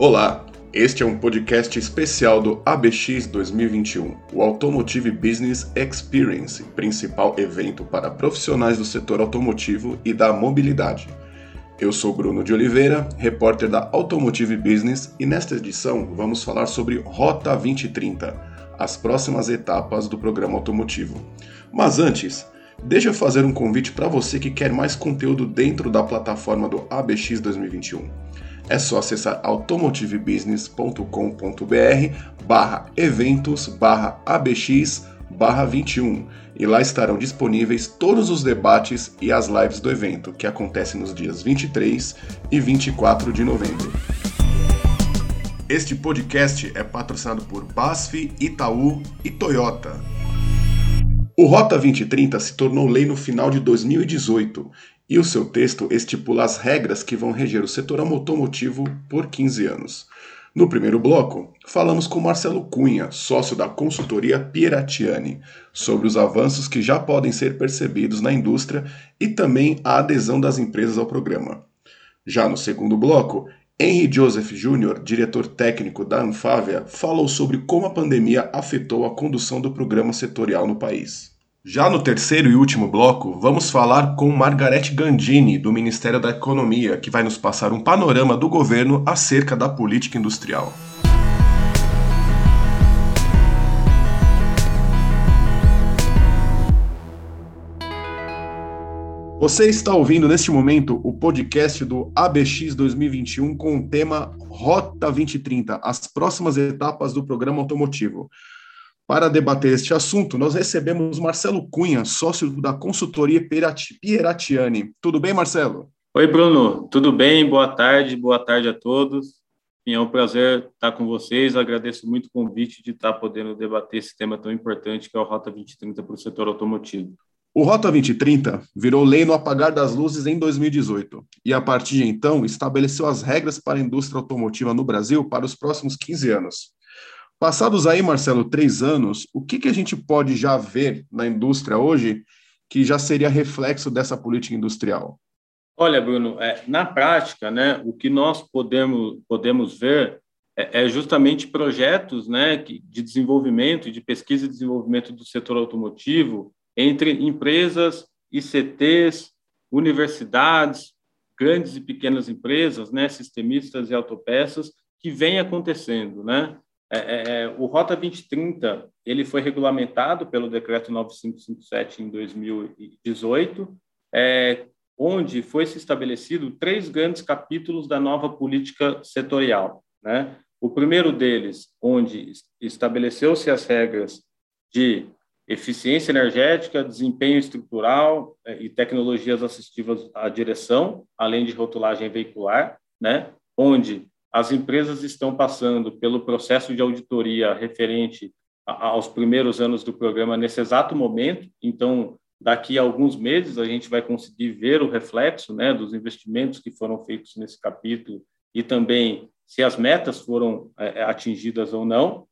Olá, este é um podcast especial do ABX 2021, o Automotive Business Experience, principal evento para profissionais do setor automotivo e da mobilidade. Eu sou Bruno de Oliveira, repórter da Automotive Business, e nesta edição vamos falar sobre Rota 2030, as próximas etapas do programa automotivo. Mas antes, deixa eu fazer um convite para você que quer mais conteúdo dentro da plataforma do ABX 2021. É só acessar automotivebusiness.com.br barra eventos barra ABX barra 21 e lá estarão disponíveis todos os debates e as lives do evento, que acontecem nos dias 23 e 24 de novembro. Este podcast é patrocinado por BASF, Itaú e Toyota. O Rota 2030 se tornou lei no final de 2018 e o seu texto estipula as regras que vão reger o setor automotivo por 15 anos. No primeiro bloco, falamos com Marcelo Cunha, sócio da consultoria Pieratiani, sobre os avanços que já podem ser percebidos na indústria e também a adesão das empresas ao programa. Já no segundo bloco, Henry Joseph Jr., diretor técnico da Anfávia, falou sobre como a pandemia afetou a condução do programa setorial no país. Já no terceiro e último bloco, vamos falar com Margarete Gandini, do Ministério da Economia, que vai nos passar um panorama do governo acerca da política industrial. Você está ouvindo neste momento o podcast do ABX 2021 com o tema Rota 2030, as próximas etapas do programa automotivo. Para debater este assunto, nós recebemos Marcelo Cunha, sócio da consultoria Pieratiani. Tudo bem, Marcelo? Oi, Bruno. Tudo bem? Boa tarde, boa tarde a todos. É um prazer estar com vocês. Agradeço muito o convite de estar podendo debater esse tema tão importante que é o Rota 2030 para o setor automotivo. O Rota 2030 virou lei no apagar das luzes em 2018 e, a partir de então, estabeleceu as regras para a indústria automotiva no Brasil para os próximos 15 anos. Passados aí, Marcelo, três anos, o que, que a gente pode já ver na indústria hoje que já seria reflexo dessa política industrial? Olha, Bruno, é, na prática, né, o que nós podemos, podemos ver é, é justamente projetos né, de desenvolvimento, de pesquisa e desenvolvimento do setor automotivo entre empresas, ICTs, universidades, grandes e pequenas empresas, né, sistemistas e autopeças, que vem acontecendo, né? É, é, é, o Rota 2030 ele foi regulamentado pelo decreto 9557 em 2018, é, onde foi se estabelecido três grandes capítulos da nova política setorial. Né? O primeiro deles, onde estabeleceu-se as regras de eficiência energética, desempenho estrutural é, e tecnologias assistivas à direção, além de rotulagem veicular, né? onde as empresas estão passando pelo processo de auditoria referente aos primeiros anos do programa nesse exato momento. Então, daqui a alguns meses a gente vai conseguir ver o reflexo, né, dos investimentos que foram feitos nesse capítulo e também se as metas foram é, é atingidas ou não.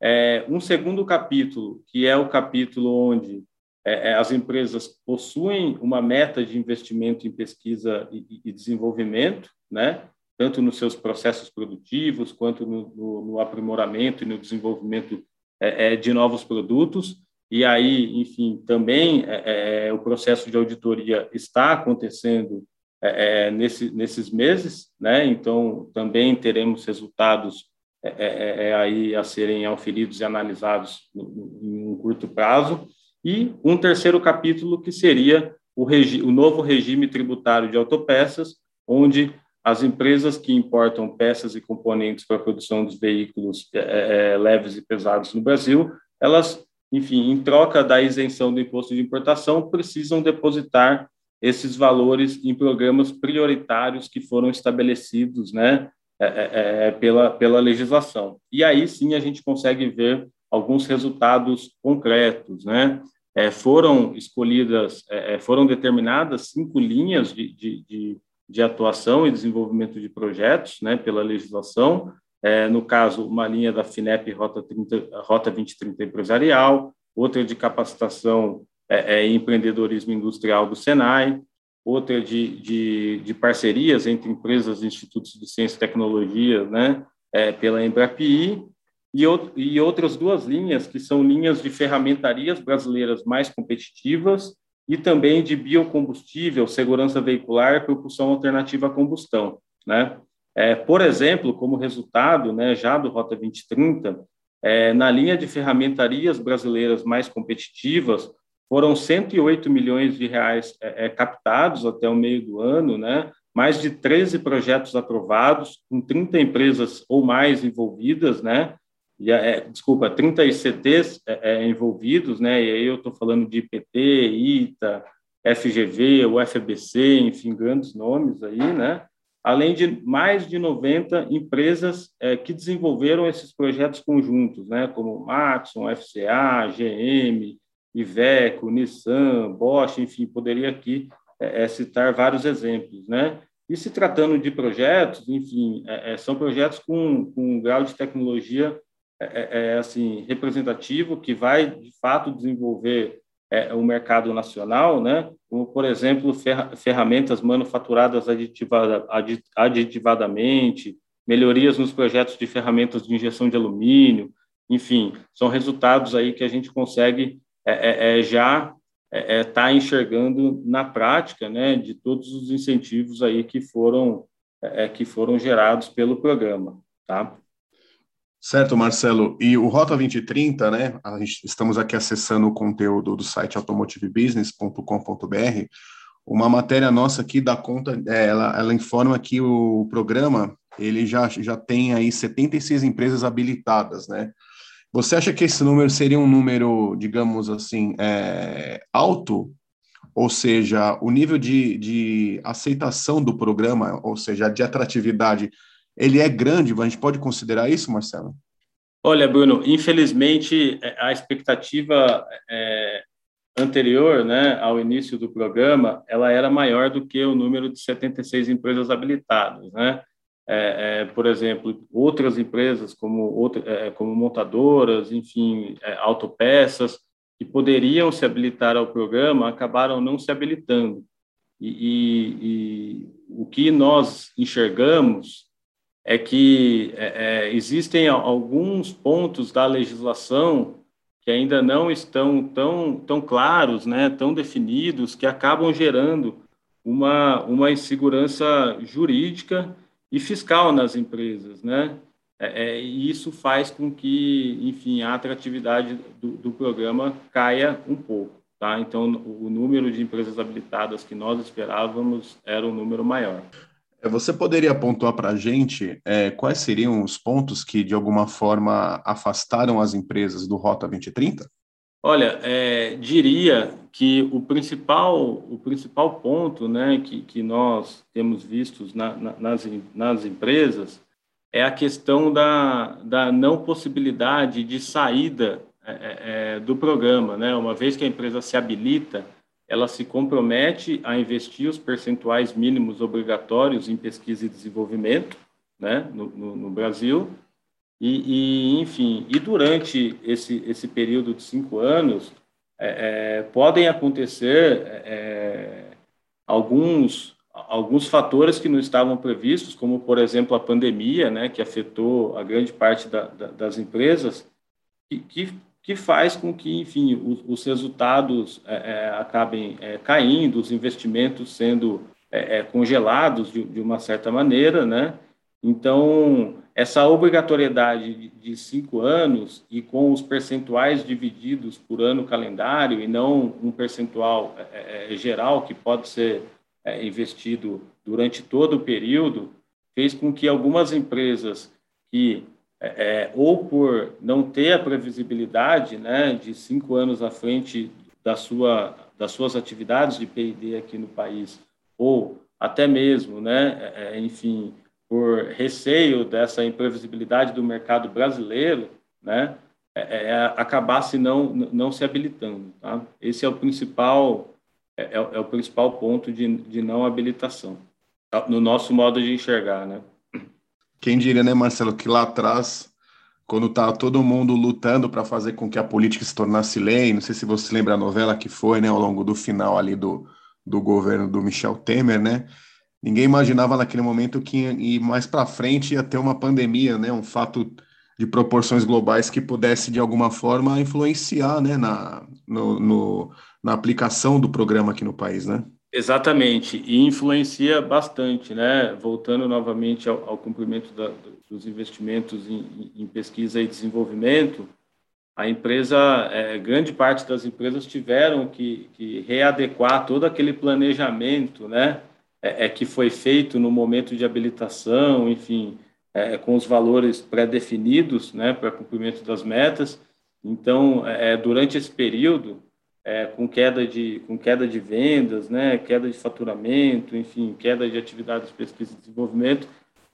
É, um segundo capítulo, que é o capítulo onde é, é, as empresas possuem uma meta de investimento em pesquisa e, e desenvolvimento, né? Tanto nos seus processos produtivos, quanto no, no, no aprimoramento e no desenvolvimento é, é, de novos produtos. E aí, enfim, também é, é o processo de auditoria está acontecendo é, é, nesse, nesses meses, né? Então, também teremos resultados aí a serem auferidos e analisados em um curto prazo. E um terceiro capítulo que seria o, o novo regime tributário de autopeças, onde as empresas que importam peças e componentes para a produção dos veículos é, leves e pesados no Brasil, elas, enfim, em troca da isenção do imposto de importação, precisam depositar esses valores em programas prioritários que foram estabelecidos, né, é, pela, pela legislação. E aí sim a gente consegue ver alguns resultados concretos, né? Foram escolhidas, foram determinadas cinco linhas de, de, de de atuação e desenvolvimento de projetos, né, pela legislação. É, no caso, uma linha da FINEP Rota, 30, Rota 2030 Empresarial, outra de capacitação é, é, empreendedorismo industrial do Senai, outra de, de, de parcerias entre empresas e institutos de ciência e tecnologia, né, é, pela Embrapi, e, e outras duas linhas, que são linhas de ferramentarias brasileiras mais competitivas e também de biocombustível, segurança veicular e propulsão alternativa à combustão. Né? É, por exemplo, como resultado né, já do Rota 2030, é, na linha de ferramentarias brasileiras mais competitivas, foram 108 milhões de reais é, é, captados até o meio do ano, né? mais de 13 projetos aprovados, com 30 empresas ou mais envolvidas, né? É, desculpa, 30 ICTs é, é, envolvidos, né? E aí eu estou falando de IPT, ITA, FGV, UFBC, enfim, grandes nomes aí, né? Além de mais de 90 empresas é, que desenvolveram esses projetos conjuntos, né? Como Matson, FCA, GM, Iveco, Nissan, Bosch, enfim, poderia aqui é, é, citar vários exemplos, né? E se tratando de projetos, enfim, são projetos com, com um grau de tecnologia é, é, é, assim representativo que vai de fato desenvolver é, o mercado nacional, né? Como por exemplo ferramentas manufaturadas aditivada, aditivadamente, melhorias nos projetos de ferramentas de injeção de alumínio, enfim, são resultados aí que a gente consegue é, é, já está enxergando na prática, né, de todos os incentivos aí que foram que foram gerados pelo programa, tá? Certo, Marcelo. E o Rota 2030, né? Gente, estamos aqui acessando o conteúdo do site automotivebusiness.com.br. Uma matéria nossa aqui dá conta, é, ela, ela informa que o programa ele já, já tem aí 76 empresas habilitadas, né? Você acha que esse número seria um número, digamos assim, é, alto? Ou seja, o nível de, de aceitação do programa, ou seja, de atratividade, ele é grande, a gente pode considerar isso, Marcelo? Olha, Bruno, infelizmente é, a expectativa é, anterior, né, ao início do programa, ela era maior do que o número de 76 empresas habilitadas, né? É, é, por exemplo, outras empresas como, outra, é, como montadoras, enfim, é, autopeças, que poderiam se habilitar ao programa, acabaram não se habilitando. E, e, e o que nós enxergamos é que é, é, existem alguns pontos da legislação que ainda não estão tão, tão claros, né, tão definidos, que acabam gerando uma, uma insegurança jurídica e fiscal nas empresas, né? É, é, e isso faz com que, enfim, a atratividade do, do programa caia um pouco, tá? Então, o número de empresas habilitadas que nós esperávamos era um número maior. É, você poderia pontuar para a gente é, quais seriam os pontos que, de alguma forma, afastaram as empresas do Rota 2030? Olha, é, diria que o principal, o principal ponto né, que, que nós temos visto na, na, nas, nas empresas é a questão da, da não possibilidade de saída é, é, é do programa. Né? Uma vez que a empresa se habilita, ela se compromete a investir os percentuais mínimos obrigatórios em pesquisa e desenvolvimento, né, no, no, no Brasil, e, e, enfim, e durante esse, esse período de cinco anos, é, é, podem acontecer é, alguns, alguns fatores que não estavam previstos, como, por exemplo, a pandemia, né, que afetou a grande parte da, da, das empresas, que, que que faz com que, enfim, os, os resultados é, é, acabem é, caindo, os investimentos sendo é, é, congelados de, de, uma certa maneira, né? Então, essa obrigatoriedade de, cinco anos e com os percentuais divididos por ano calendário e não um percentual geral que pode ser investido durante todo o período, fez com que algumas empresas que é, é, ou por não ter a previsibilidade né, de cinco anos à frente da sua, das suas atividades de P&D aqui no país, ou até mesmo, né, é, é, enfim, por receio dessa imprevisibilidade do mercado brasileiro, né, é, é, acabasse não, não se habilitando. Tá? Esse é o principal, é, é, o principal ponto de, de não habilitação, no nosso modo de enxergar, né? Quem diria, né, Marcelo, que lá atrás, quando tá todo mundo lutando para fazer com que a política se tornasse lei, não sei se você lembra a novela que foi, né, ao longo do final ali do, do governo do Michel Temer, né? Ninguém imaginava naquele momento que e mais para frente ia ter uma pandemia, né? Um fato de proporções globais que pudesse de alguma forma influenciar, né, na, no, no, na aplicação do programa aqui no país, né? Exatamente, e influencia bastante, né? Voltando novamente ao, ao cumprimento da, dos investimentos em, em, pesquisa e desenvolvimento, a empresa, é, grande parte das empresas tiveram que, que readequar todo aquele planejamento, né? É, é, que foi feito no momento de habilitação, enfim, é, com os valores pré-definidos, né, para cumprimento das metas. Então, é, durante esse período, é, com queda de com queda de vendas, né, queda de faturamento, enfim, queda de atividades de pesquisa e desenvolvimento,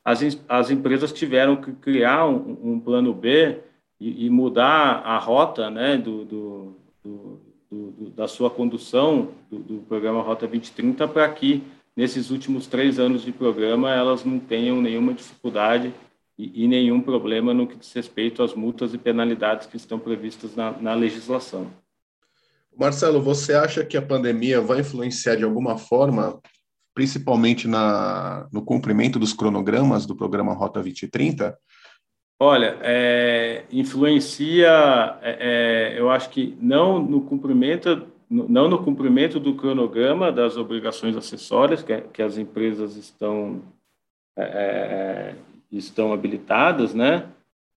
as, as empresas tiveram que criar um, um plano B e, e, mudar a rota, né, do, do, do, do da sua condução do, programa Rota 2030 para que nesses últimos três anos de programa elas não tenham nenhuma dificuldade e, e nenhum problema no que diz respeito às multas e penalidades que estão previstas na, na legislação. Marcelo, você acha que a pandemia vai influenciar de alguma forma, principalmente na, no cumprimento dos cronogramas do programa Rota 2030? Olha, é, influencia, é, é, eu acho que não no cumprimento, não no cumprimento do cronograma das obrigações acessórias que, que as empresas estão é, é, estão habilitadas, né?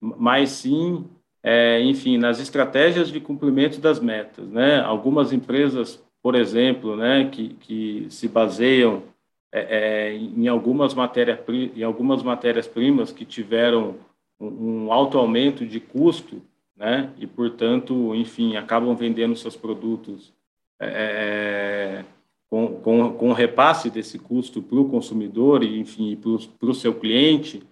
Mas sim é, enfim, nas estratégias de cumprimento das metas. Né? Algumas empresas, por exemplo, né, que, que se baseiam é, é, em algumas matérias em algumas matérias primas que tiveram um, um alto aumento de custo, né, e portanto, enfim, acabam vendendo seus produtos é, é, com, com, com repasse desse custo para o consumidor e, enfim, para o seu cliente,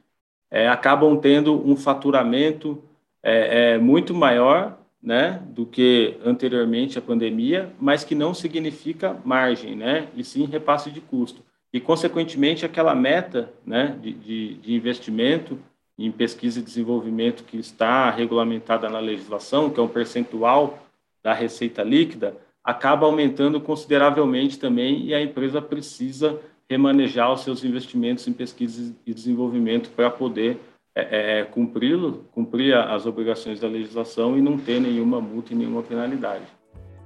é, acabam tendo um faturamento é, é muito maior né, do que anteriormente a pandemia, mas que não significa margem, né, e sim repasse de custo. E, consequentemente, aquela meta né, de, de, de investimento em pesquisa e desenvolvimento que está regulamentada na legislação, que é um percentual da receita líquida, acaba aumentando consideravelmente também e a empresa precisa remanejar os seus investimentos em pesquisa e desenvolvimento para poder é, é, é, cumpri-lo, cumprir as obrigações da legislação e não ter nenhuma multa e nenhuma penalidade.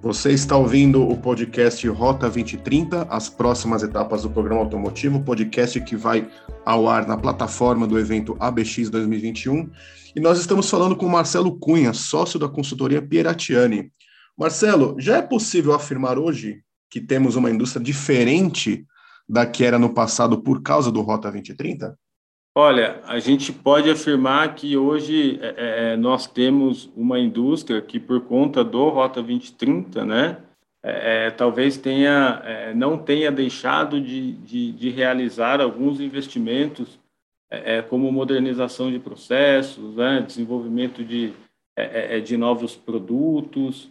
Você está ouvindo o podcast Rota 2030, as próximas etapas do programa automotivo, podcast que vai ao ar na plataforma do evento ABX 2021. E nós estamos falando com Marcelo Cunha, sócio da consultoria Pieratiani. Marcelo, já é possível afirmar hoje que temos uma indústria diferente da que era no passado por causa do Rota 2030? Olha, a gente pode afirmar que hoje é, é, nós temos uma indústria que, por conta do Rota 2030, né, é, é, talvez tenha, é, não tenha deixado de, de, de, realizar alguns investimentos, é, como modernização de processos, né, desenvolvimento de, de novos produtos,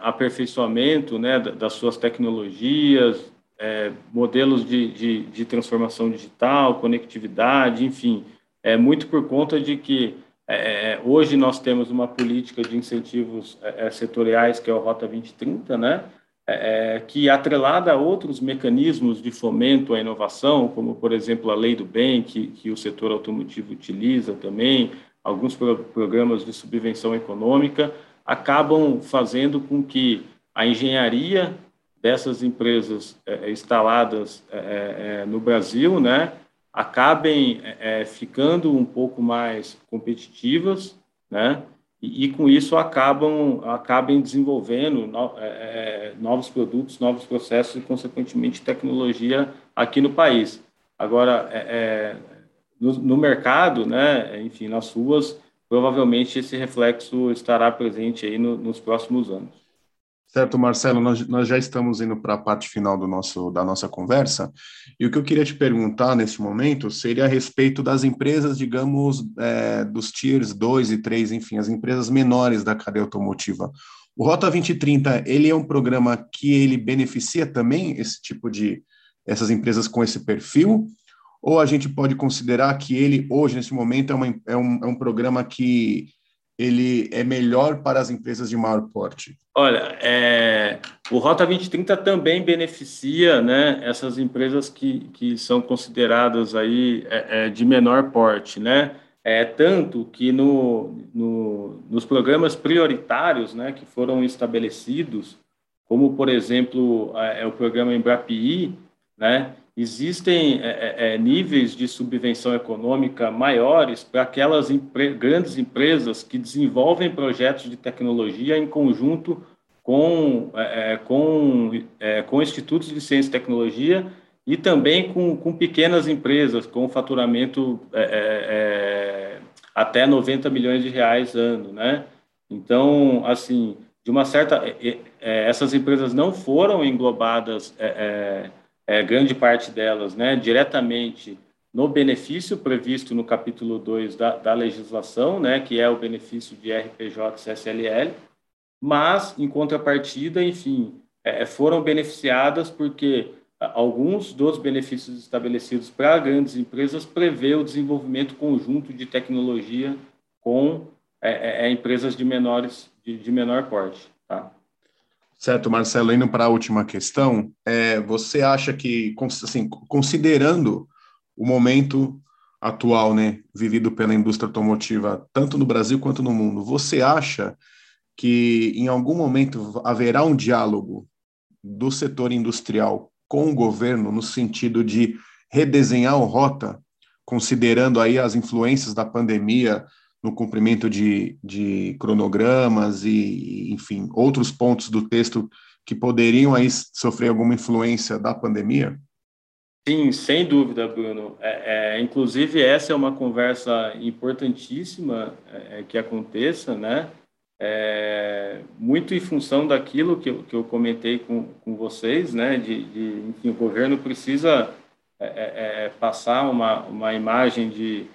aperfeiçoamento né, das suas tecnologias, é, modelos de, de, de, transformação digital, conectividade, enfim, é muito por conta de que é, hoje nós temos uma política de incentivos é, é setoriais que é o Rota 2030, né? É, é, que atrelada a outros mecanismos de fomento à inovação, como por exemplo a Lei do Bem, que, que o setor automotivo utiliza também, alguns pro, programas de subvenção econômica, acabam fazendo com que a engenharia dessas empresas é, instaladas é, no Brasil, né, acabem ficando um pouco mais competitivas, né, e, e com isso acabam acabem desenvolvendo no, novos produtos, novos processos e consequentemente tecnologia aqui no país. Agora, no, no mercado, né, enfim, nas ruas, provavelmente esse reflexo estará presente aí no, nos próximos anos. Certo, Marcelo, nós, nós já estamos indo para a parte final do nosso, da nossa conversa, e o que eu queria te perguntar nesse momento seria a respeito das empresas, digamos, é, dos tiers 2 e 3, enfim, as empresas menores da cadeia automotiva. O Rota 2030, ele é um programa que ele beneficia também esse tipo de, essas empresas com esse perfil, ou a gente pode considerar que ele, hoje, nesse momento, é, uma, é, um, é um programa que ele é melhor para as empresas de maior porte? Olha, é, o Rota 2030 também beneficia né, essas empresas que, que são consideradas aí é, é, de menor porte, né? É, tanto que no, no, nos programas prioritários né, que foram estabelecidos, como, por exemplo, é, o programa Embrapi, né, existem é, é, é, níveis de subvenção econômica maiores para aquelas empre grandes empresas que desenvolvem projetos de tecnologia em conjunto com, é, é com, é, com institutos de ciência e tecnologia e também com, com pequenas empresas com faturamento até 90 milhões de reais ano, né? Então, assim, de uma certa, essas empresas não foram englobadas é, grande parte delas né, diretamente no benefício previsto no capítulo 2 da, da legislação, né, que é o benefício de RPJ e CSLL, mas, em contrapartida, enfim, é, foram beneficiadas porque alguns dos benefícios estabelecidos para grandes empresas prevê o desenvolvimento conjunto de tecnologia com é, é, é empresas de menores de, de menor porte. Tá? Certo, Marcelo, indo para a última questão, é, você acha que, assim, considerando o momento atual, né, vivido pela indústria automotiva, tanto no Brasil quanto no mundo, você acha que em algum momento haverá um diálogo do setor industrial com o governo no sentido de redesenhar o rota, considerando aí as influências da pandemia no cumprimento de, de cronogramas e, enfim, outros pontos do texto que poderiam aí sofrer alguma influência da pandemia? Sim, sem dúvida, Bruno. É, é, inclusive, essa é uma conversa importantíssima é, é que aconteça, né? É, muito em função daquilo que eu, que eu comentei com, com vocês, né? De, de enfim, o governo precisa é, passar uma, uma imagem de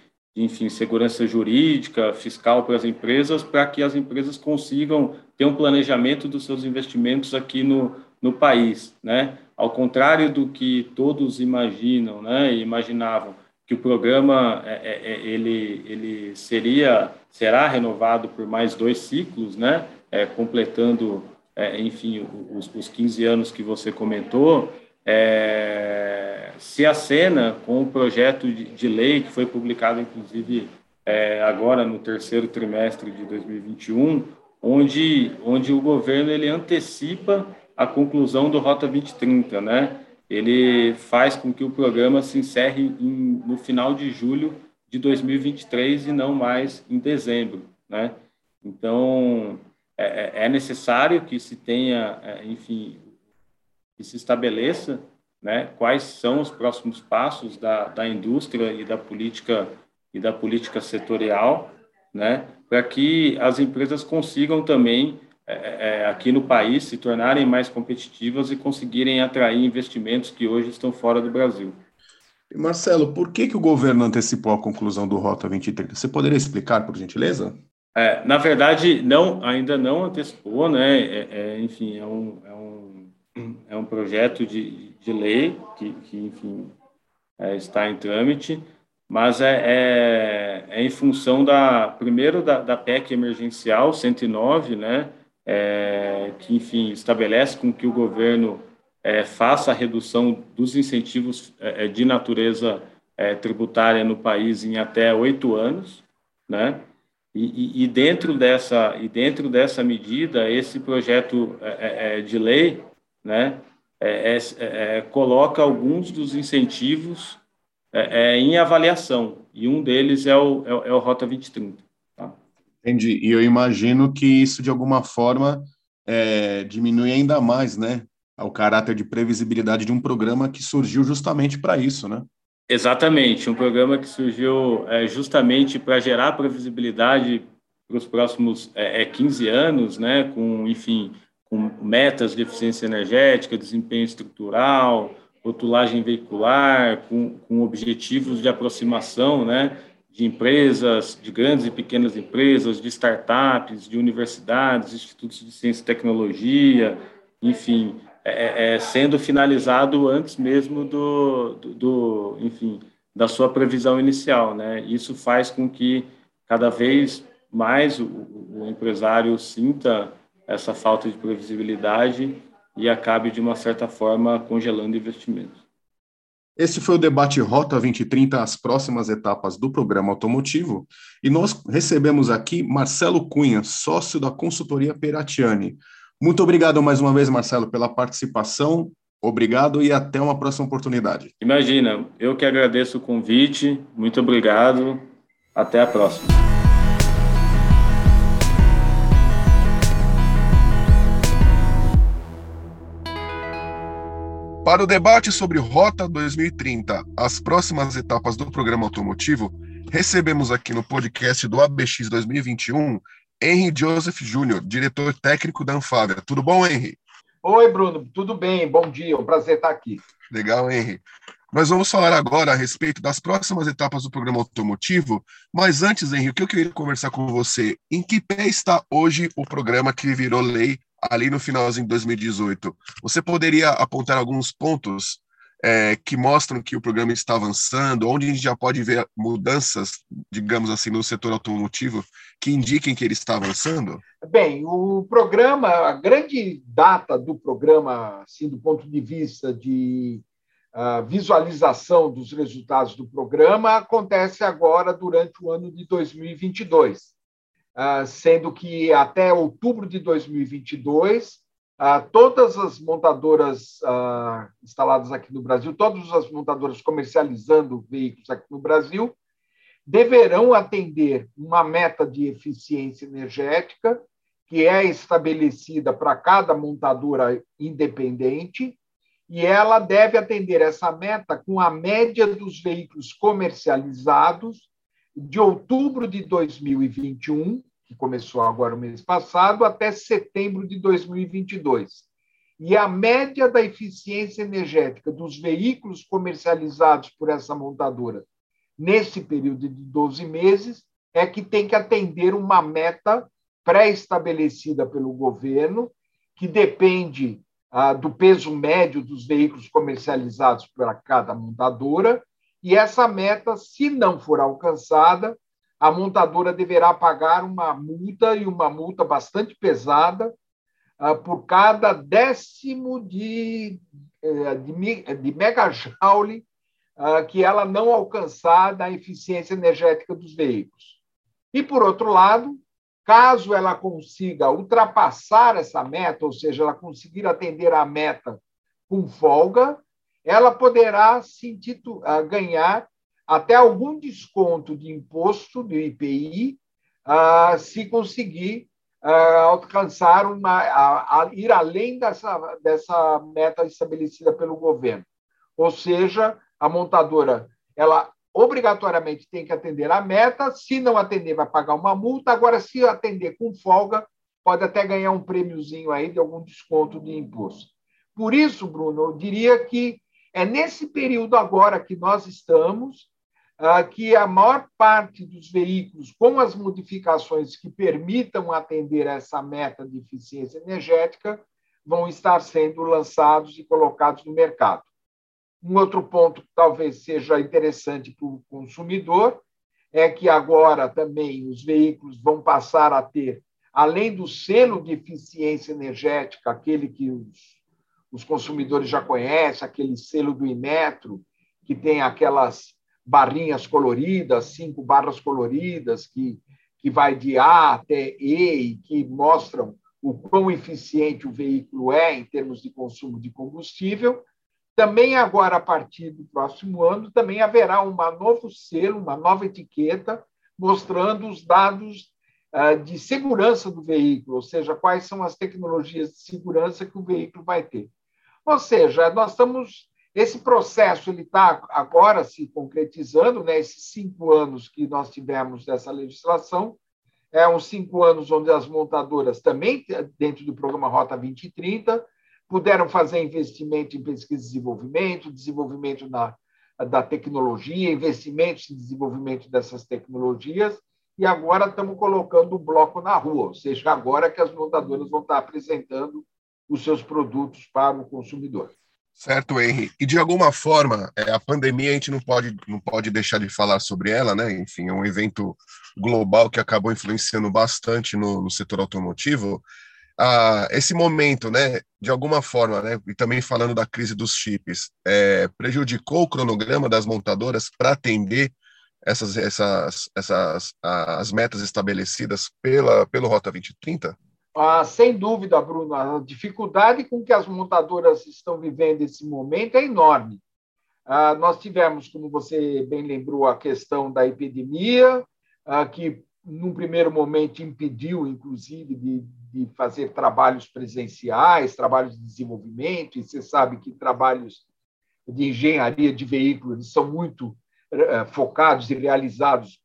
enfim, segurança jurídica, fiscal para as empresas, para que as empresas consigam ter um planejamento dos seus investimentos aqui no, no país, né? Ao contrário do que todos imaginam, né? Imaginavam que o programa é, é, é ele ele seria será renovado por mais dois ciclos, né? É, completando, é, enfim, os, os 15 anos que você comentou. É, se acena com o projeto de, lei que foi publicado, inclusive, é, agora no terceiro trimestre de 2021, onde, onde o governo ele antecipa a conclusão do Rota 2030, né? Ele faz com que o programa se encerre em, no final de julho de 2023 e não mais em dezembro, né? Então, é, é, é necessário que se tenha, é, enfim, que se estabeleça né, quais são os próximos passos da, da indústria e da política e da política setorial, né, para que as empresas consigam também é, é, é, aqui no país se tornarem mais competitivas e conseguirem atrair investimentos que hoje estão fora do Brasil. Marcelo, por que, que o governo antecipou a conclusão do Rota 2030? Você poderia explicar, por gentileza? É, na verdade, não, ainda não antecipou, né? É, é, enfim, é um, é um, é um projeto de, de lei, que, que enfim, é, está em trâmite, mas é, é, é, em função da, primeiro, da, da PEC emergencial 109, né, é, que, enfim, estabelece com que o governo é, faça a redução dos incentivos é, é, de natureza tributária no país em até oito anos, né, e, e, dentro dessa e dentro dessa medida esse projeto de lei né é, é, é, é, coloca alguns dos incentivos é, em avaliação, e um deles é o, é, o Rota 2030. Tá? Entendi. E eu imagino que isso, de alguma forma, diminui ainda mais né, o caráter de previsibilidade de um programa que surgiu justamente para isso, né? Exatamente, um programa que surgiu justamente para gerar previsibilidade para os próximos 15 anos, né, com, enfim, com metas de eficiência energética, desempenho estrutural, rotulagem veicular, com, com objetivos de aproximação né, de empresas, de grandes e pequenas empresas, de startups, de universidades, institutos de ciência e tecnologia, enfim, é, é, é sendo finalizado antes mesmo do, do, do, enfim, da sua previsão inicial, né? Isso faz com que cada vez mais o, o empresário sinta essa falta de previsibilidade e acabe, de uma certa forma, congelando investimentos. Esse foi o debate Rota 2030, as próximas etapas do programa automotivo, e nós recebemos aqui Marcelo Cunha, sócio da consultoria Peratiani. Muito obrigado mais uma vez, Marcelo, pela participação. Obrigado e até uma próxima oportunidade. Imagina, eu que agradeço o convite. Muito obrigado. Até a próxima. Para o debate sobre Rota 2030, as próximas etapas do programa automotivo, recebemos aqui no podcast do ABX 2021 Henry Joseph Júnior, diretor técnico da Anfávia. Tudo bom, Henry? Oi, Bruno. Tudo bem? Bom dia. É um prazer estar aqui. Legal, Henry. Nós vamos falar agora a respeito das próximas etapas do programa automotivo, mas antes, Henry, o que eu queria conversar com você, em que pé está hoje o programa que virou lei ali no finalzinho de 2018? Você poderia apontar alguns pontos é, que mostram que o programa está avançando, onde a gente já pode ver mudanças, digamos assim, no setor automotivo, que indiquem que ele está avançando? Bem, o programa, a grande data do programa, assim, do ponto de vista de uh, visualização dos resultados do programa, acontece agora durante o ano de 2022, uh, ah, sendo que até outubro de 2022 ah, todas as montadoras ah, instaladas aqui no Brasil, todas as montadoras comercializando veículos aqui no Brasil, deverão atender uma meta de eficiência energética que é estabelecida para cada montadora independente e ela deve atender essa meta com a média dos veículos comercializados de outubro de 2021 que começou agora o mês passado, até setembro de 2022. E a média da eficiência energética dos veículos comercializados por essa montadora nesse período de 12 meses é que tem que atender uma meta pré-estabelecida pelo governo, que depende ah, do peso médio dos veículos comercializados por cada montadora, e essa meta, se não for alcançada, a montadora deverá pagar uma multa e uma multa bastante pesada uh, por cada décimo de, uh, de, de megajoule uh, que ela não alcançar da eficiência energética dos veículos. E, por outro lado, caso ela consiga ultrapassar essa meta, ou seja, ela conseguir atender a meta com folga, ela poderá se ganhar até algum desconto de imposto do IPI, ah, se conseguir ah, alcançar uma, a, a ir além dessa, dessa meta estabelecida pelo governo. Ou seja, a montadora ela obrigatoriamente tem que atender a meta, se não atender, vai pagar uma multa. Agora, se atender com folga, pode até ganhar um prêmiozinho aí de algum desconto de imposto. Por isso, Bruno, eu diria que é nesse período agora que nós estamos que a maior parte dos veículos, com as modificações que permitam atender essa meta de eficiência energética, vão estar sendo lançados e colocados no mercado. Um outro ponto que talvez seja interessante para o consumidor é que agora também os veículos vão passar a ter, além do selo de eficiência energética, aquele que os, os consumidores já conhecem, aquele selo do Inmetro, que tem aquelas barrinhas coloridas, cinco barras coloridas, que, que vai de A até E e que mostram o quão eficiente o veículo é em termos de consumo de combustível. Também agora, a partir do próximo ano, também haverá um novo selo, uma nova etiqueta, mostrando os dados uh, de segurança do veículo, ou seja, quais são as tecnologias de segurança que o veículo vai ter. Ou seja, nós estamos esse processo ele está agora se concretizando, né? Esses cinco anos que nós tivemos dessa legislação, é uns cinco anos onde as montadoras também dentro do programa Rota 2030 puderam fazer investimento em pesquisa e desenvolvimento, desenvolvimento da, da tecnologia, investimentos em desenvolvimento dessas tecnologias, e agora estamos colocando o bloco na rua, ou seja, agora que as montadoras vão estar apresentando os seus produtos para o consumidor. Certo, Henry. E de alguma forma, é, a pandemia a gente não pode, não pode deixar de falar sobre ela, né? Enfim, é um evento global que acabou influenciando bastante no, no setor automotivo. Ah, esse momento, né, de alguma forma, né, e também falando da crise dos chips, é, prejudicou o cronograma das montadoras para atender essas, essas, essas as metas estabelecidas pela, pelo Rota 2030? Ah, sem dúvida, Bruno, a dificuldade com que as montadoras estão vivendo esse momento é enorme. Ah, nós tivemos, como você bem lembrou, a questão da epidemia, ah, que, num primeiro momento, impediu, inclusive, de, de fazer trabalhos presenciais, trabalhos de desenvolvimento, e você sabe que trabalhos de engenharia de veículos são muito eh, focados e realizados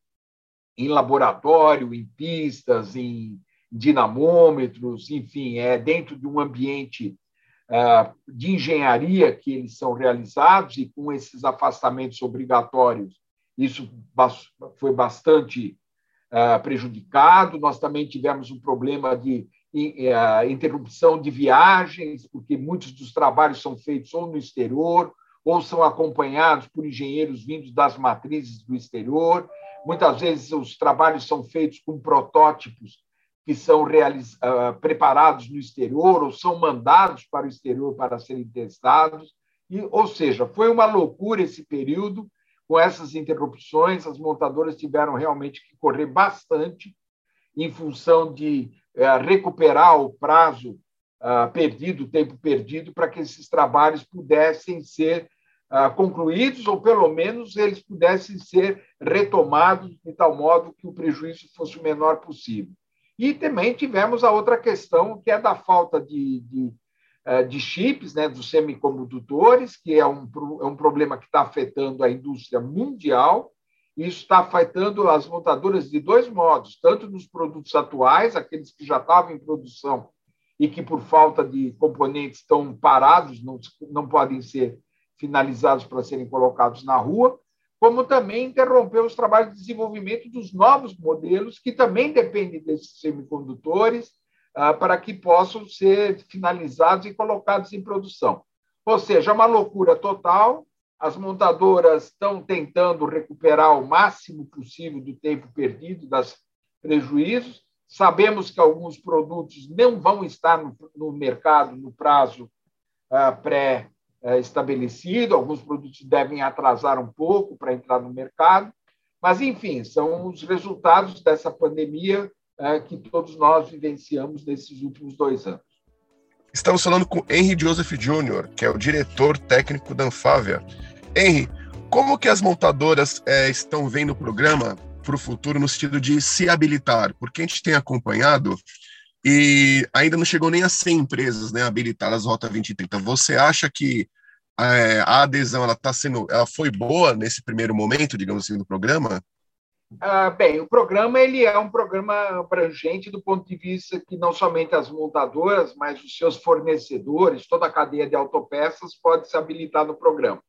em laboratório, em pistas, em dinamômetros, enfim, é dentro de um ambiente uh, de engenharia que eles são realizados e com esses afastamentos obrigatórios, isso foi bastante uh, prejudicado. Nós também tivemos um problema de uh, interrupção de viagens, porque muitos dos trabalhos são feitos ou no exterior ou são acompanhados por engenheiros vindos das matrizes do exterior. Muitas vezes os trabalhos são feitos com protótipos que são realiz... uh, preparados no exterior ou são mandados para o exterior para serem testados. E, ou seja, foi uma loucura esse período. Com essas interrupções, as montadoras tiveram realmente que correr bastante em função de uh, recuperar o prazo uh, perdido, o tempo perdido, para que esses trabalhos pudessem ser uh, concluídos ou, pelo menos, eles pudessem ser retomados de tal modo que o prejuízo fosse o menor possível. E também tivemos a outra questão, que é da falta de, de, eh, de chips, né, dos semicondutores, que é um, é um problema que está afetando a indústria mundial. Isso está afetando as montadoras de dois modos, tanto nos produtos atuais, aqueles que já estavam em produção e que, por falta de componentes, estão parados, não, não podem ser finalizados para serem colocados na rua, como também interrompeu os trabalhos de desenvolvimento dos novos modelos, que também dependem desses semicondutores, ah, para que possam ser finalizados e colocados em produção. Ou seja, é uma loucura total. As montadoras estão tentando recuperar o máximo possível do tempo perdido, das prejuízos. Sabemos que alguns produtos não vão estar no, mercado no prazo ah, pré estabelecido, alguns produtos devem atrasar um pouco para entrar no mercado, mas, enfim, são os resultados dessa pandemia é, que todos nós vivenciamos nesses últimos dois anos. Estamos falando com Henry Joseph Jr., que é o diretor técnico da Anfávia. Henry, como que as montadoras é, estão vendo o programa para o futuro no sentido de se habilitar? Porque a gente tem acompanhado e ainda não chegou nem a 100 empresas né, habilitadas Rota 2030. Você acha que é, a adesão ela tá sendo, ela foi boa nesse primeiro momento, digamos assim, do programa? Ah, bem, o programa ele é um programa abrangente do ponto de vista que não somente as montadoras, mas os seus fornecedores, toda a cadeia de autopeças pode se habilitar no programa.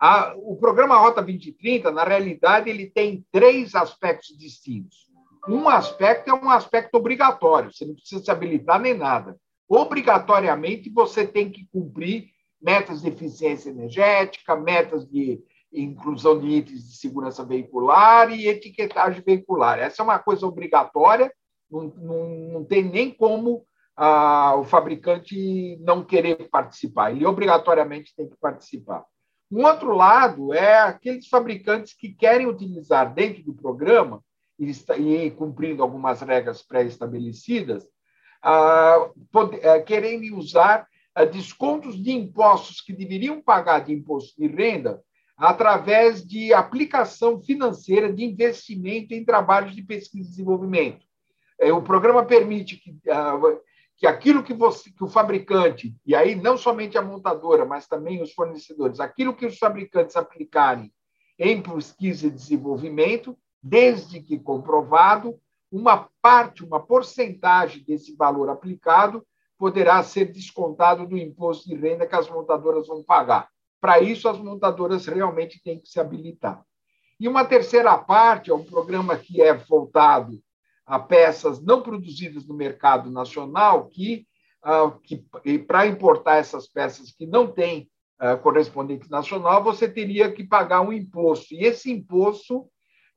A, o programa Rota 2030, na realidade, ele tem três aspectos distintos. Um aspecto é um aspecto obrigatório, você não precisa se habilitar nem nada. Obrigatoriamente, você tem que cumprir metas de eficiência energética, metas de inclusão de itens de segurança veicular e etiquetagem veicular. Essa é uma coisa obrigatória, não, não, não tem nem como ah, o fabricante não querer participar, ele obrigatoriamente tem que participar. Um outro lado é aqueles fabricantes que querem utilizar dentro do programa e cumprindo algumas regras pré-estabelecidas, ah, eh, querem usar ah, descontos de impostos que deveriam pagar de imposto de renda através de aplicação financeira de investimento em trabalhos de pesquisa e desenvolvimento. É, o programa permite que, ah, que aquilo que, você, que o fabricante, e aí não somente a montadora, mas também os fornecedores, aquilo que os fabricantes aplicarem em pesquisa e desenvolvimento, desde que comprovado, uma parte, uma porcentagem desse valor aplicado poderá ser descontado do imposto de renda que as montadoras vão pagar. Para isso, as montadoras realmente têm que se habilitar. E uma terceira parte é um programa que é voltado a peças não produzidas no mercado nacional, que, uh, que para importar essas peças que não têm uh, correspondente nacional, você teria que pagar um imposto. E esse imposto,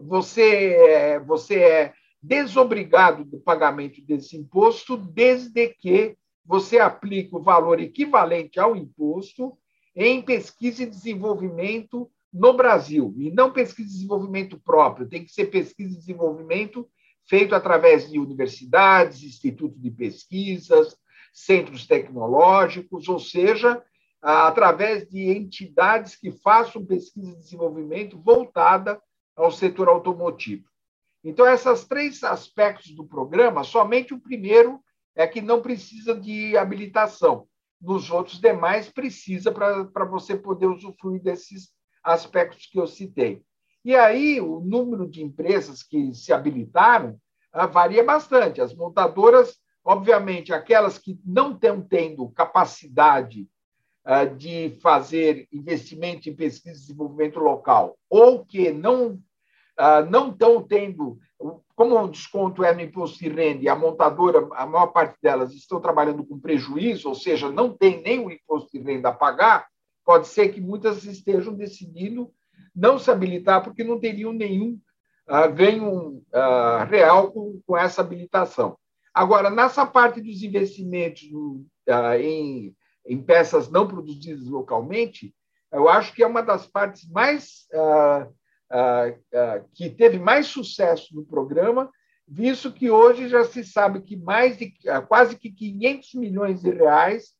você, é, você é desobrigado do pagamento desse imposto desde que você aplique o valor equivalente ao imposto em pesquisa e desenvolvimento no Brasil, e não pesquisa e desenvolvimento próprio, tem que ser pesquisa e desenvolvimento feito através de universidades, institutos de pesquisas, centros tecnológicos, ou seja, através de entidades que façam pesquisa e desenvolvimento voltada ao setor automotivo. Então, esses três aspectos do programa, somente o primeiro é que não precisa de habilitação. Nos outros demais, precisa para você poder usufruir desses aspectos que eu citei. E aí, o número de empresas que se habilitaram ah, varia bastante. As montadoras, obviamente, aquelas que não estão tendo capacidade de fazer investimento em pesquisa e desenvolvimento local, ou que não, ah, não estão tendo, como o desconto é no imposto de renda e a montadora, a maior parte delas estão trabalhando com prejuízo, ou seja, não tem nem o imposto de renda a pagar, pode ser que muitas estejam decidindo não se habilitar porque não teriam nenhum uh, ganho real com, essa habilitação. Agora, nessa parte dos investimentos em, em peças não produzidas localmente, eu acho que é uma das partes mais que teve mais sucesso no programa, visto que hoje já se sabe que mais de quase que 500 milhões de reais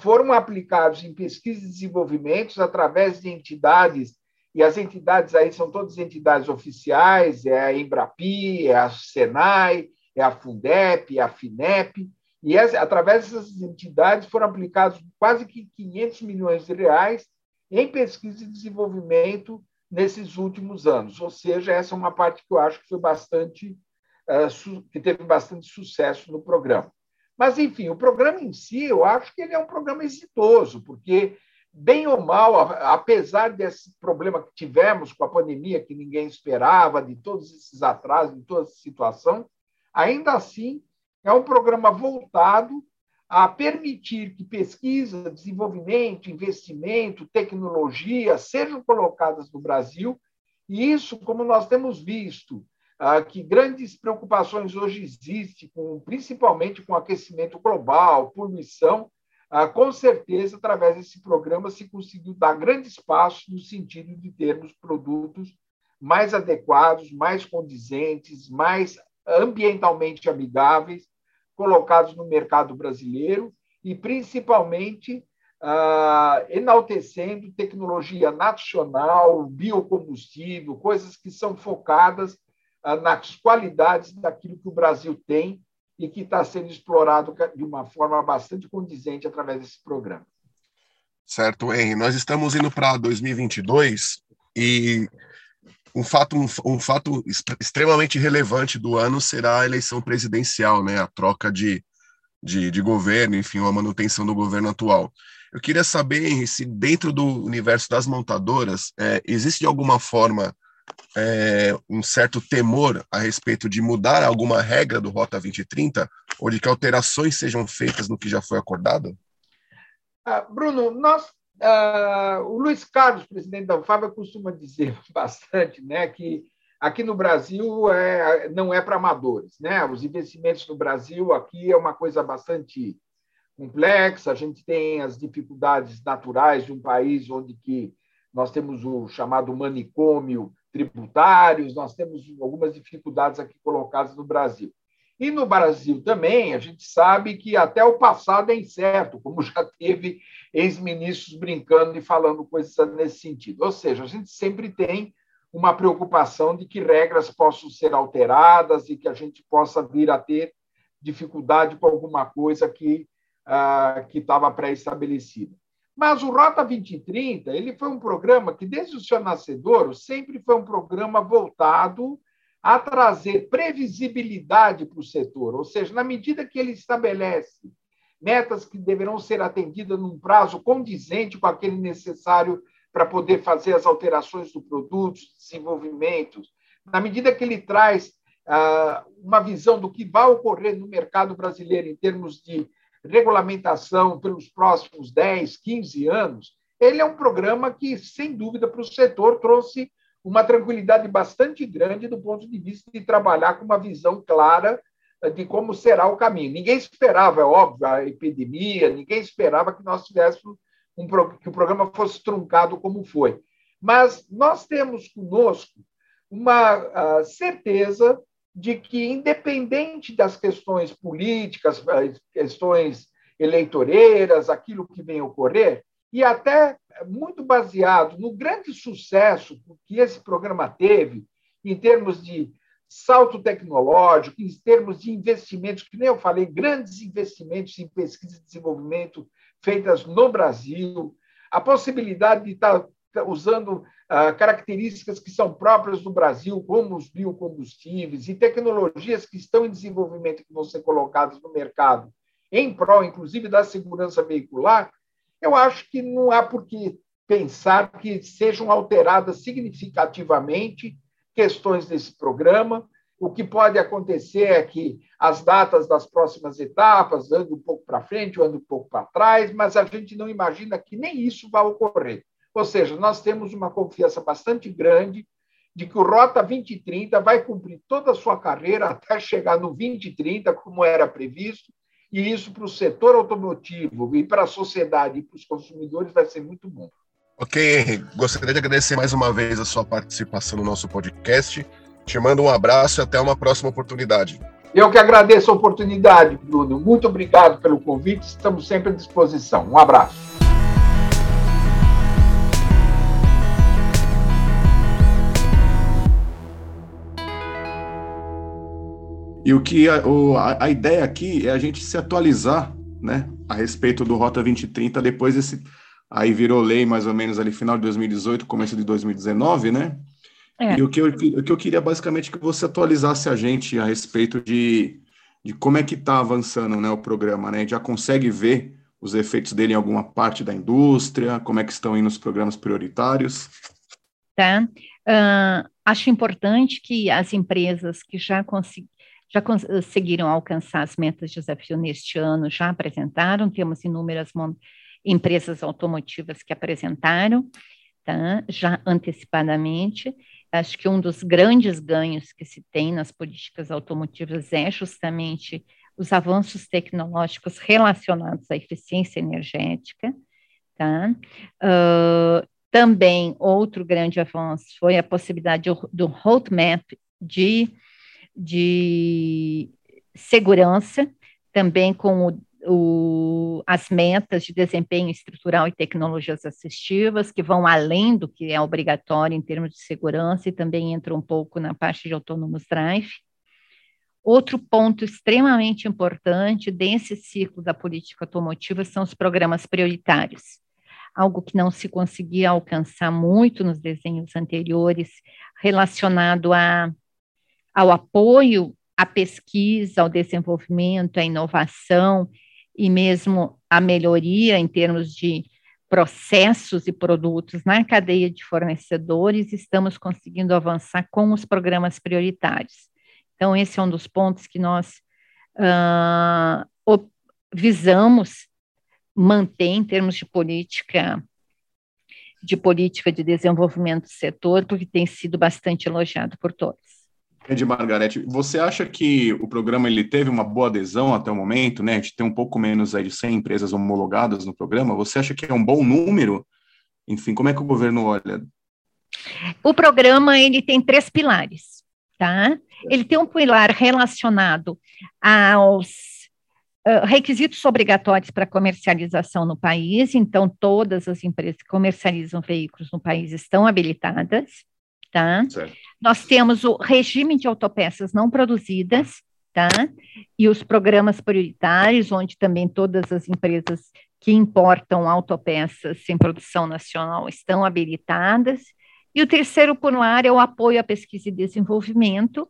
foram aplicados em pesquisa e desenvolvimento através de entidades e as entidades aí são todas entidades oficiais, é a Embrapi, é a Senai, é a Fundep, é a Finep, e essa, através dessas entidades foram aplicados quase que 500 milhões de reais em pesquisa e desenvolvimento nesses últimos anos. Ou seja, essa é uma parte que eu acho que foi bastante uh, que teve bastante sucesso no programa. Mas, enfim, o programa em si, eu acho que ele é um programa exitoso, porque bem ou mal, apesar desse problema que tivemos com a pandemia, que ninguém esperava, de todos esses atrasos, de toda essa situação, ainda assim é um programa voltado a permitir que pesquisa, desenvolvimento, investimento, tecnologia sejam colocadas no Brasil. E isso, como nós temos visto, ah, que grandes preocupações hoje existem, com, principalmente com aquecimento global, poluição, ah, com certeza, através desse programa, se conseguiu dar grandes passos no sentido de termos produtos mais adequados, mais condizentes, mais ambientalmente amigáveis, colocados no mercado brasileiro e, principalmente, ah, enaltecendo tecnologia nacional, biocombustível, coisas que são focadas ah, nas qualidades daquilo que o Brasil tem e que está sendo explorado de uma forma bastante condizente através desse programa. Certo, Henry. Nós estamos indo para 2022 e um fato, um, um, fato extremamente relevante do ano será a eleição presidencial, né? a troca de, de, de governo, enfim, a manutenção do governo atual. Eu queria saber, Henry, se dentro do universo das montadoras é, existe de alguma forma é, um certo temor a respeito de mudar alguma regra do Rota 2030 ou de que alterações sejam feitas no que já foi acordado? Ah, Bruno, nós, ah, o Luiz Carlos, presidente da UFAB, costuma dizer bastante né, que aqui no Brasil é, não é para amadores. Né? Os investimentos no Brasil aqui é uma coisa bastante complexa, a gente tem as dificuldades naturais de um país onde que nós temos o chamado manicômio tributários, nós temos algumas dificuldades aqui colocadas no Brasil. E no Brasil também, a gente sabe que até o passado é incerto, como já teve ex-ministros brincando e falando coisas nesse sentido. Ou seja, a gente sempre tem uma preocupação de que regras possam ser alteradas e que a gente possa vir a ter dificuldade com alguma coisa que uh, que estava pré-estabelecida. Mas o Rota 2030 ele foi um programa que, desde o seu nascedor, sempre foi um programa voltado a trazer previsibilidade para o setor, ou seja, na medida que ele estabelece metas que deverão ser atendidas num prazo condizente com aquele necessário para poder fazer as alterações do produto, desenvolvimentos, na medida que ele traz ah, uma visão do que vai ocorrer no mercado brasileiro em termos de regulamentação pelos próximos 10, 15 anos, ele é um programa que, sem dúvida, para o setor trouxe uma tranquilidade bastante grande do ponto de vista de trabalhar com uma visão clara de como será o caminho. Ninguém esperava, é óbvio, a epidemia, ninguém esperava que nós tivéssemos um, que o programa fosse truncado como foi. Mas nós temos conosco uma certeza de que, independente das questões políticas, questões eleitoreiras, aquilo que vem ocorrer, e até muito baseado no grande sucesso que esse programa teve em termos de salto tecnológico, em termos de investimentos, que nem eu falei, grandes investimentos em pesquisa e desenvolvimento feitas no Brasil, a possibilidade de estar usando ah, características que são próprias do Brasil, como os biocombustíveis e tecnologias que estão em desenvolvimento que vão ser colocadas no mercado, em prol, inclusive, da segurança veicular, eu acho que não há por que pensar que sejam alteradas significativamente questões desse programa. O que pode acontecer é que as datas das próximas etapas andem um pouco para frente, andem um pouco para trás, mas a gente não imagina que nem isso vai ocorrer. Ou seja, nós temos uma confiança bastante grande de que o Rota 2030 vai cumprir toda a sua carreira até chegar no 2030, como era previsto, e isso para o setor automotivo e para a sociedade e para os consumidores vai ser muito bom. Ok, Henrique. Gostaria de agradecer mais uma vez a sua participação no nosso podcast. Te mando um abraço e até uma próxima oportunidade. Eu que agradeço a oportunidade, Bruno. Muito obrigado pelo convite. Estamos sempre à disposição. Um abraço. E o que a, o, a, a, ideia aqui é a gente se atualizar, né, a respeito do Rota 2030 depois desse aí virou lei mais ou menos ali final de 2018, começo de 2019, né? É. E o que, eu, o que eu queria basicamente que você atualizasse a gente a respeito de, de como é que está avançando né, o programa, né? A gente já consegue ver os efeitos dele em alguma parte da indústria, como é que estão indo os programas prioritários? Tá. Uh, acho importante que as empresas que já já conseguiram alcançar as metas de desafio neste ano, já apresentaram, temos inúmeras empresas automotivas que apresentaram, tá? já antecipadamente. Acho que um dos grandes ganhos que se tem nas políticas automotivas é justamente os avanços tecnológicos relacionados à eficiência energética. Tá? Uh, também, outro grande avanço foi a possibilidade do, do roadmap de de segurança, também com o, o, as metas de desempenho estrutural e tecnologias assistivas, que vão além do que é obrigatório em termos de segurança e também entra um pouco na parte de autonomous drive. Outro ponto extremamente importante desse ciclo da política automotiva são os programas prioritários, algo que não se conseguia alcançar muito nos desenhos anteriores, relacionado a ao apoio à pesquisa, ao desenvolvimento, à inovação e mesmo à melhoria em termos de processos e produtos na cadeia de fornecedores, estamos conseguindo avançar com os programas prioritários. Então, esse é um dos pontos que nós uh, visamos manter em termos de política de política de desenvolvimento do setor, porque tem sido bastante elogiado por todos. Ed Margarete, você acha que o programa ele teve uma boa adesão até o momento, né? A gente tem um pouco menos aí de 100 empresas homologadas no programa. Você acha que é um bom número? Enfim, como é que o governo olha? O programa ele tem três pilares, tá? Ele tem um pilar relacionado aos uh, requisitos obrigatórios para comercialização no país. Então, todas as empresas que comercializam veículos no país estão habilitadas tá? Certo. Nós temos o regime de autopeças não produzidas, tá? E os programas prioritários, onde também todas as empresas que importam autopeças sem produção nacional estão habilitadas. E o terceiro pilar é o apoio à pesquisa e desenvolvimento,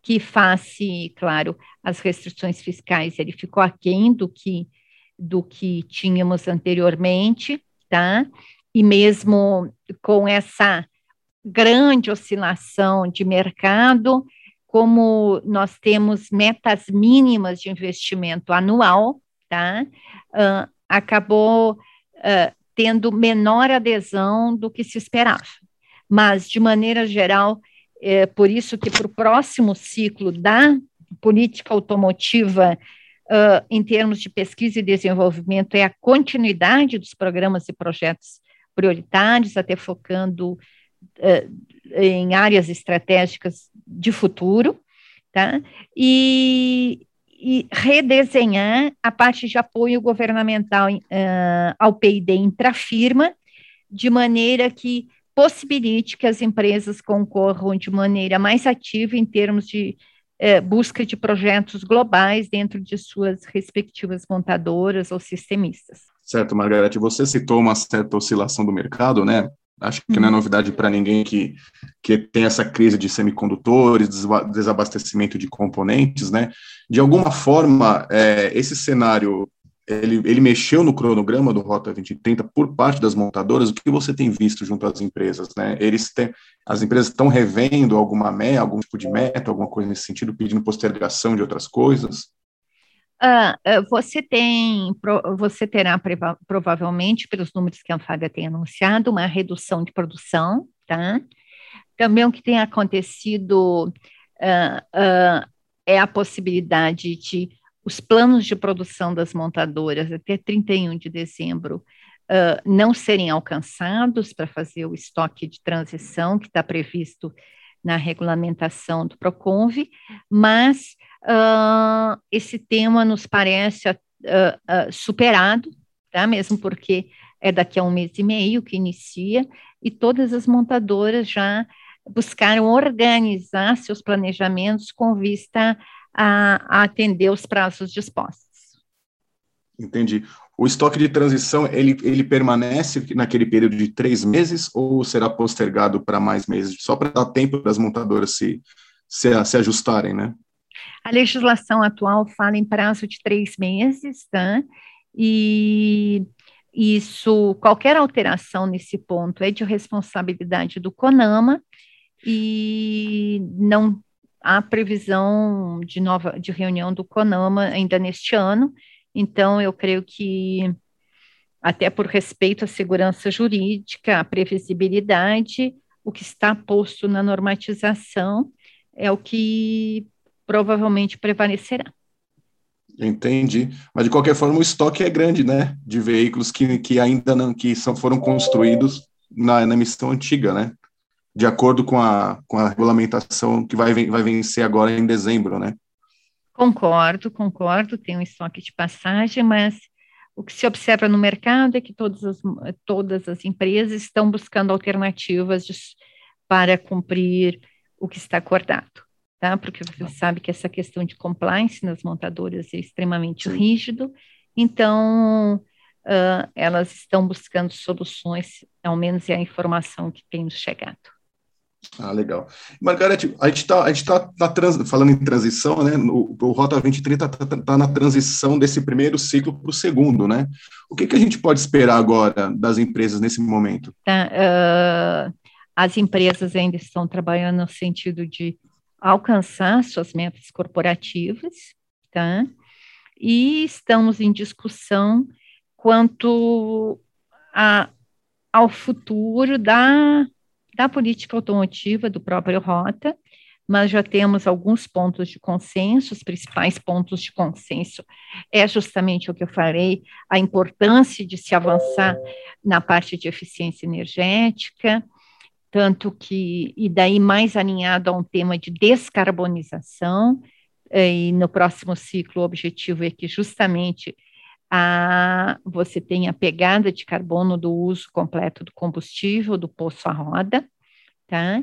que face, claro, as restrições fiscais, ele ficou aquém do que, do que tínhamos anteriormente, tá? E mesmo com essa grande oscilação de mercado, como nós temos metas mínimas de investimento anual, tá? Uh, acabou uh, tendo menor adesão do que se esperava. Mas, de maneira geral, é por isso que para o próximo ciclo da política automotiva, uh, em termos de pesquisa e desenvolvimento, é a continuidade dos programas e projetos prioritários, até focando em áreas estratégicas de futuro, tá? E, e redesenhar a parte de apoio governamental uh, ao PID intrafirma, de maneira que possibilite que as empresas concorram de maneira mais ativa em termos de uh, busca de projetos globais dentro de suas respectivas montadoras ou sistemistas. Certo, Margarete, você citou uma certa oscilação do mercado, né? Acho que não é uhum. novidade para ninguém que, que tem essa crise de semicondutores, desabastecimento de componentes, né? De alguma forma, é, esse cenário, ele, ele mexeu no cronograma do Rota 2030 por parte das montadoras, o que você tem visto junto às empresas, né? Eles têm, as empresas estão revendo alguma meta, algum tipo de meta, alguma coisa nesse sentido, pedindo postergação de outras coisas? Ah, ah, você tem, você terá provavelmente, pelos números que a Anfaga tem anunciado, uma redução de produção, tá? Também o que tem acontecido uh, é a possibilidade de os planos de produção das montadoras até 31 de dezembro não serem alcançados para fazer o estoque de transição que está previsto na regulamentação do PROCONV, mas uh, esse tema nos parece uh, uh, superado, tá? mesmo porque é daqui a um mês e meio que inicia, e todas as montadoras já buscaram organizar seus planejamentos com vista a, a atender os prazos dispostos. Entendi. O estoque de transição, ele, ele permanece naquele período de três meses ou será postergado para mais meses, só para dar tempo para as montadoras se, se, se ajustarem, né? A legislação atual fala em prazo de três meses, tá? E isso, qualquer alteração nesse ponto é de responsabilidade do CONAMA e não há previsão de nova de reunião do CONAMA ainda neste ano. Então, eu creio que até por respeito à segurança jurídica, à previsibilidade, o que está posto na normatização é o que provavelmente prevalecerá. Entendi. Mas de qualquer forma, o estoque é grande, né? De veículos que, que ainda não que são, foram construídos na, na missão antiga, né? De acordo com a, com a regulamentação que vai, vai vencer agora em dezembro, né? Concordo, concordo, tem um estoque de passagem, mas o que se observa no mercado é que todas as, todas as empresas estão buscando alternativas de, para cumprir o que está acordado tá? Porque você tá. sabe que essa questão de compliance nas montadoras é extremamente Sim. rígido, então uh, elas estão buscando soluções, ao menos é a informação que tem nos chegado. Ah, legal. Margarete, a gente está tá, tá trans, falando em transição, né? O, o Rota 2030 está tá, tá na transição desse primeiro ciclo para o segundo, né? O que, que a gente pode esperar agora das empresas nesse momento? Uh, as empresas ainda estão trabalhando no sentido de alcançar suas metas corporativas, tá? E estamos em discussão quanto a, ao futuro da, da política automotiva do próprio Rota, mas já temos alguns pontos de consenso, os principais pontos de consenso é justamente o que eu falei, a importância de se avançar na parte de eficiência energética, tanto que, e daí mais alinhado a um tema de descarbonização, eh, e no próximo ciclo o objetivo é que justamente a, você tenha a pegada de carbono do uso completo do combustível, do poço à roda, tá?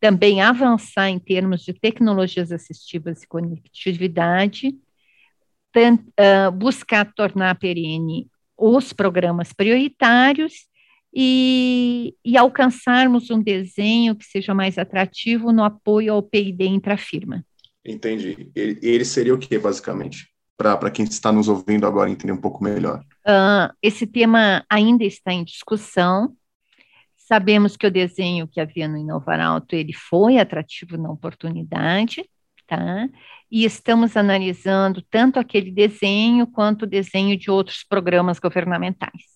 Também avançar em termos de tecnologias assistivas e conectividade, uh, buscar tornar perene os programas prioritários e, e, alcançarmos um desenho que seja mais atrativo no apoio ao PID intrafirma. Entendi. Ele, ele seria o que, basicamente? Para quem está nos ouvindo agora entender um pouco melhor. Uh, esse tema ainda está em discussão. Sabemos que o desenho que havia no Inovar Alto, ele foi atrativo na oportunidade, tá? E estamos analisando tanto aquele desenho quanto o desenho de outros programas governamentais.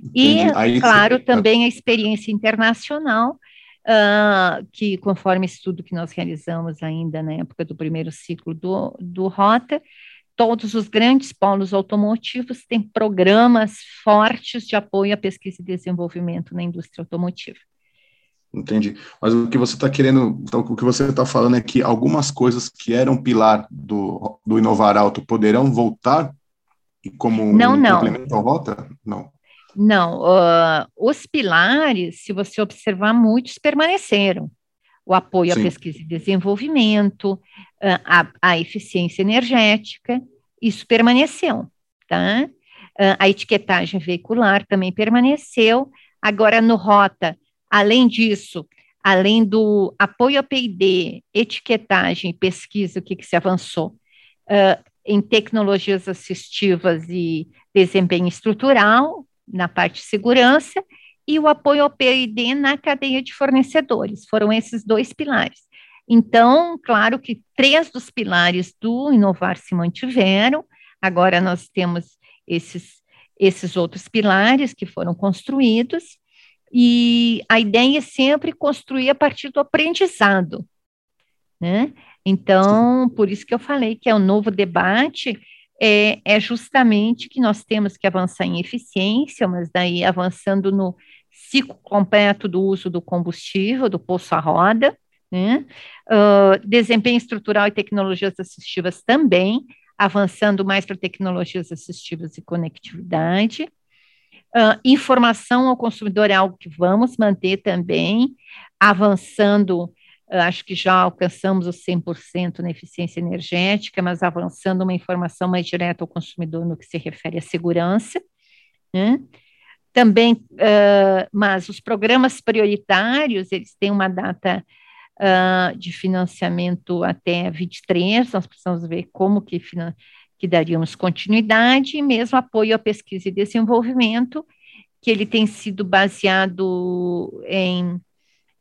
Entendi. E, Aí, claro, também a experiência internacional, uh, que conforme estudo que nós realizamos ainda na época do primeiro ciclo do, do Rota, todos os grandes polos automotivos têm programas fortes de apoio à pesquisa e desenvolvimento na indústria automotiva. Entendi. Mas o que você está querendo, então, o que você está falando é que algumas coisas que eram pilar do, do Inovar Alto poderão voltar e como não, um não. complemento à rota? Não. Não, uh, os pilares, se você observar, muitos permaneceram. O apoio Sim. à pesquisa e desenvolvimento, uh, a, a, eficiência energética, isso permaneceu, tá? Uh, a etiquetagem veicular também permaneceu. Agora, no Rota, além disso, além do apoio à P&D, etiquetagem pesquisa, o que, que se avançou? em tecnologias assistivas e desempenho estrutural, na parte de segurança, e o apoio ao PID na cadeia de fornecedores. Foram esses dois pilares. Então, claro que três dos pilares do Inovar se mantiveram, agora nós temos esses, esses outros pilares que foram construídos, e a ideia é sempre construir a partir do aprendizado. Né? Então, por isso que eu falei que é um novo debate é, é justamente que nós temos que avançar em eficiência, mas daí avançando no ciclo completo do uso do combustível, do poço à roda, né? uh, desempenho estrutural e tecnologias assistivas também, avançando mais para tecnologias assistivas e conectividade. Uh, informação ao consumidor é algo que vamos manter também, avançando acho que já alcançamos os 100% na eficiência energética, mas avançando uma informação mais direta ao consumidor no que se refere à segurança. Né? Também, uh, mas os programas prioritários, eles têm uma data uh, de financiamento até 23, nós precisamos ver como que, que daríamos continuidade, e mesmo apoio à pesquisa e desenvolvimento, que ele tem sido baseado em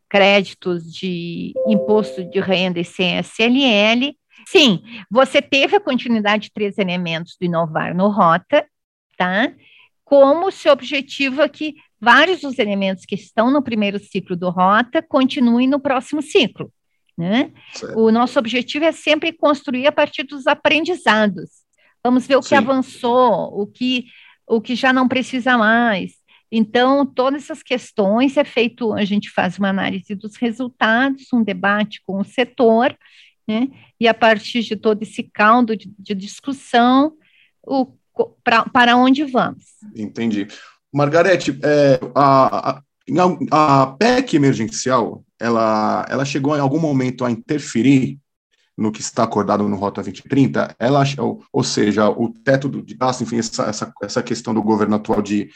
créditos de imposto de renda e CSLL. Sim, você teve a continuidade de três elementos do Inovar no Rota, tá? Como se objetiva que vários dos elementos que estão no primeiro ciclo do Rota continuem no próximo ciclo. Né? O nosso objetivo é sempre construir a partir dos aprendizados. Vamos ver o Sim. que avançou, o que, o que já não precisa mais, então, todas essas questões é feito, a gente faz uma análise dos resultados, um debate com o setor, né? E a partir de todo esse caldo de, de discussão, o, pra, para onde vamos. Entendi. Margarete, é, a, a, a PEC emergencial, ela, ela chegou em algum momento a interferir no que está acordado no Rota 2030, ela, ou, ou seja, o teto de gasto, enfim, essa, essa, essa questão do governo atual de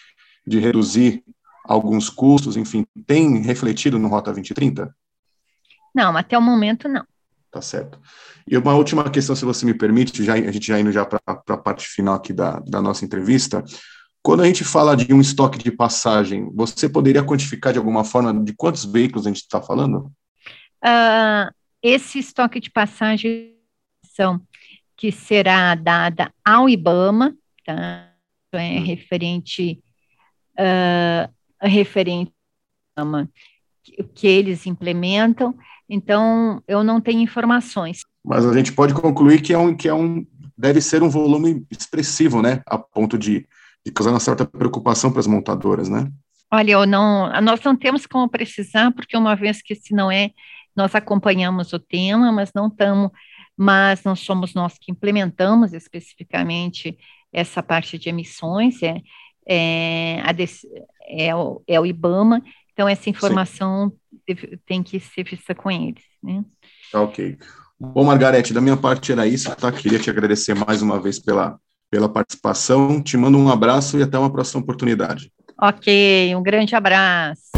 de reduzir alguns custos, enfim, tem refletido no Rota 2030? Não, até o momento não. Tá certo. E uma última questão, se você me permite, já, a gente já indo já para a parte final aqui da, da nossa entrevista. Quando a gente fala de um estoque de passagem, você poderia quantificar de alguma forma de quantos veículos a gente está falando? Uh, esse estoque de passagem são que será dada ao IBAMA, tá? É hum. referente uh, referente que, que eles implementam, então eu não tenho informações. Mas a gente pode concluir que é um, que é um deve ser um volume expressivo, né, a ponto de, de causar uma certa preocupação para as montadoras, né? Olha, eu não, nós não temos como precisar, porque uma vez que se não é, nós acompanhamos o tema, mas não estamos, mas não somos nós que implementamos especificamente essa parte de emissões, é, é, a, é, o, é o IBAMA, então essa informação tem que ser vista com eles. Né? Tá ok. Bom, Margarete, da minha parte era isso, tá? Queria te agradecer mais uma vez pela, pela participação, te mando um abraço e até uma próxima oportunidade. Ok, um grande abraço.